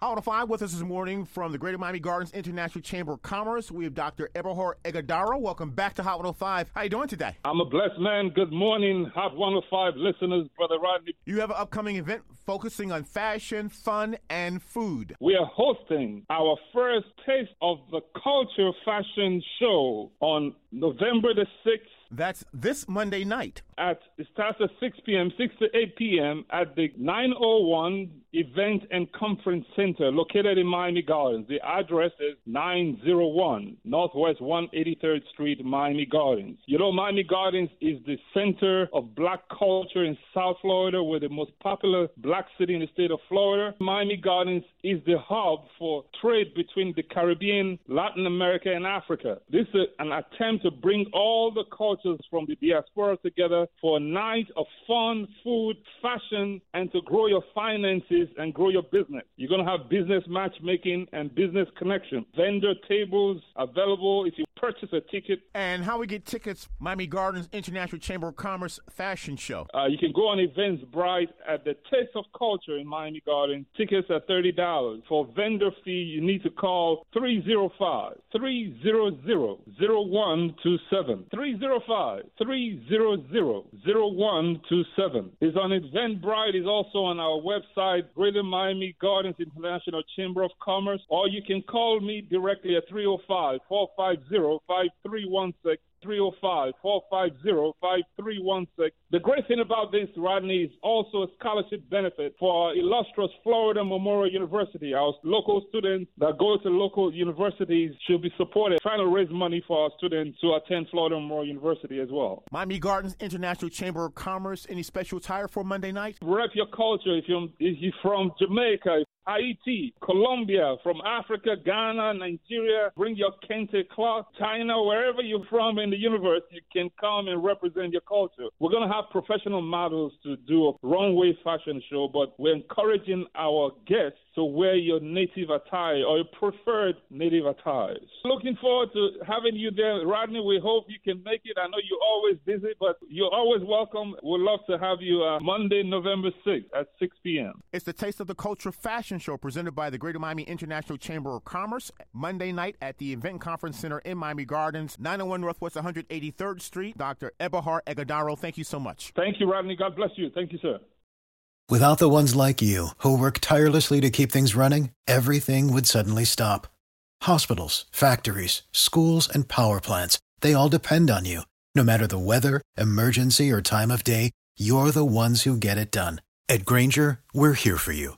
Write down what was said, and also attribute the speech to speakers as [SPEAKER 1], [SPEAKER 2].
[SPEAKER 1] Hot 105 with us this morning from the Greater Miami Gardens International Chamber of Commerce. We have Dr. Eberhard Ighodaro. Welcome back to Hot 105. How you doing today?
[SPEAKER 2] I'm a blessed man. Good morning, Hot 105 listeners, Brother Rodney.
[SPEAKER 1] You have an upcoming event focusing on fashion, fun, and food.
[SPEAKER 2] We are hosting our first Taste of the Culture fashion show on November the 6th
[SPEAKER 1] That's this Monday night.
[SPEAKER 2] At it starts at 6 p.m., 6 to 8 p.m. at the 901 Event and Conference Center located in Miami Gardens. The address is 901 Northwest 183rd Street, Miami Gardens. You know, Miami Gardens is the center of black culture in South Florida. We're the most popular black city in the state of Florida. Miami Gardens is the hub for trade between the Caribbean, Latin America, and Africa. This is an attempt to bring all the cultures from the diaspora together for a night of fun, food, fashion, and to grow your finances and grow your business. You're going to have business matchmaking and business connection. Vendor tables available if you purchase a ticket.
[SPEAKER 1] And how we get tickets, Miami Gardens International Chamber of Commerce Fashion Show.
[SPEAKER 2] Uh, you can go on Eventbrite at the Taste of Culture in Miami Gardens. Tickets are thirty dollars. For vendor fee, you need to call 305-300-0127. 305-300-0127. It's on Eventbrite. It's also on our website, Greater Miami Gardens International Chamber of Commerce. Or you can call me directly at 305-450-5316. 305-450-5316. The great thing about this, Rodney, is also a scholarship benefit for our illustrious Florida Memorial University. Our local students that go to local universities should be supported, trying to raise money for our students to attend Florida Memorial University as well.
[SPEAKER 1] Miami Gardens International Chamber of Commerce. Any special attire for Monday night?
[SPEAKER 2] Rep your culture. If you're, if you're from Jamaica, Haiti, Colombia, from Africa, Ghana, Nigeria, bring your kente cloth, China, wherever you're from in the universe, you can come and represent your culture. We're going to have professional models to do a runway fashion show, but we're encouraging our guests to wear your native attire or your preferred native attires. Looking forward to having you there, Rodney. We hope you can make it. I know you're always busy, but you're always welcome. We'd love to have you uh, Monday, November 6th at 6 p.m.
[SPEAKER 1] It's the Taste of the Culture Fashion Show presented by the Greater Miami International Chamber of Commerce. Monday night at the Event Conference Center in Miami Gardens, 901 Northwest 183rd Street. Dr. Eberhard Ighodaro, thank you so much.
[SPEAKER 2] Thank you, Rodney. God bless you. Thank you, sir.
[SPEAKER 3] Without the ones like you, who work tirelessly to keep things running, everything would suddenly stop. Hospitals, factories, schools, and power plants, they all depend on you. No matter the weather, emergency, or time of day, you're the ones who get it done. At Grainger, we're here for you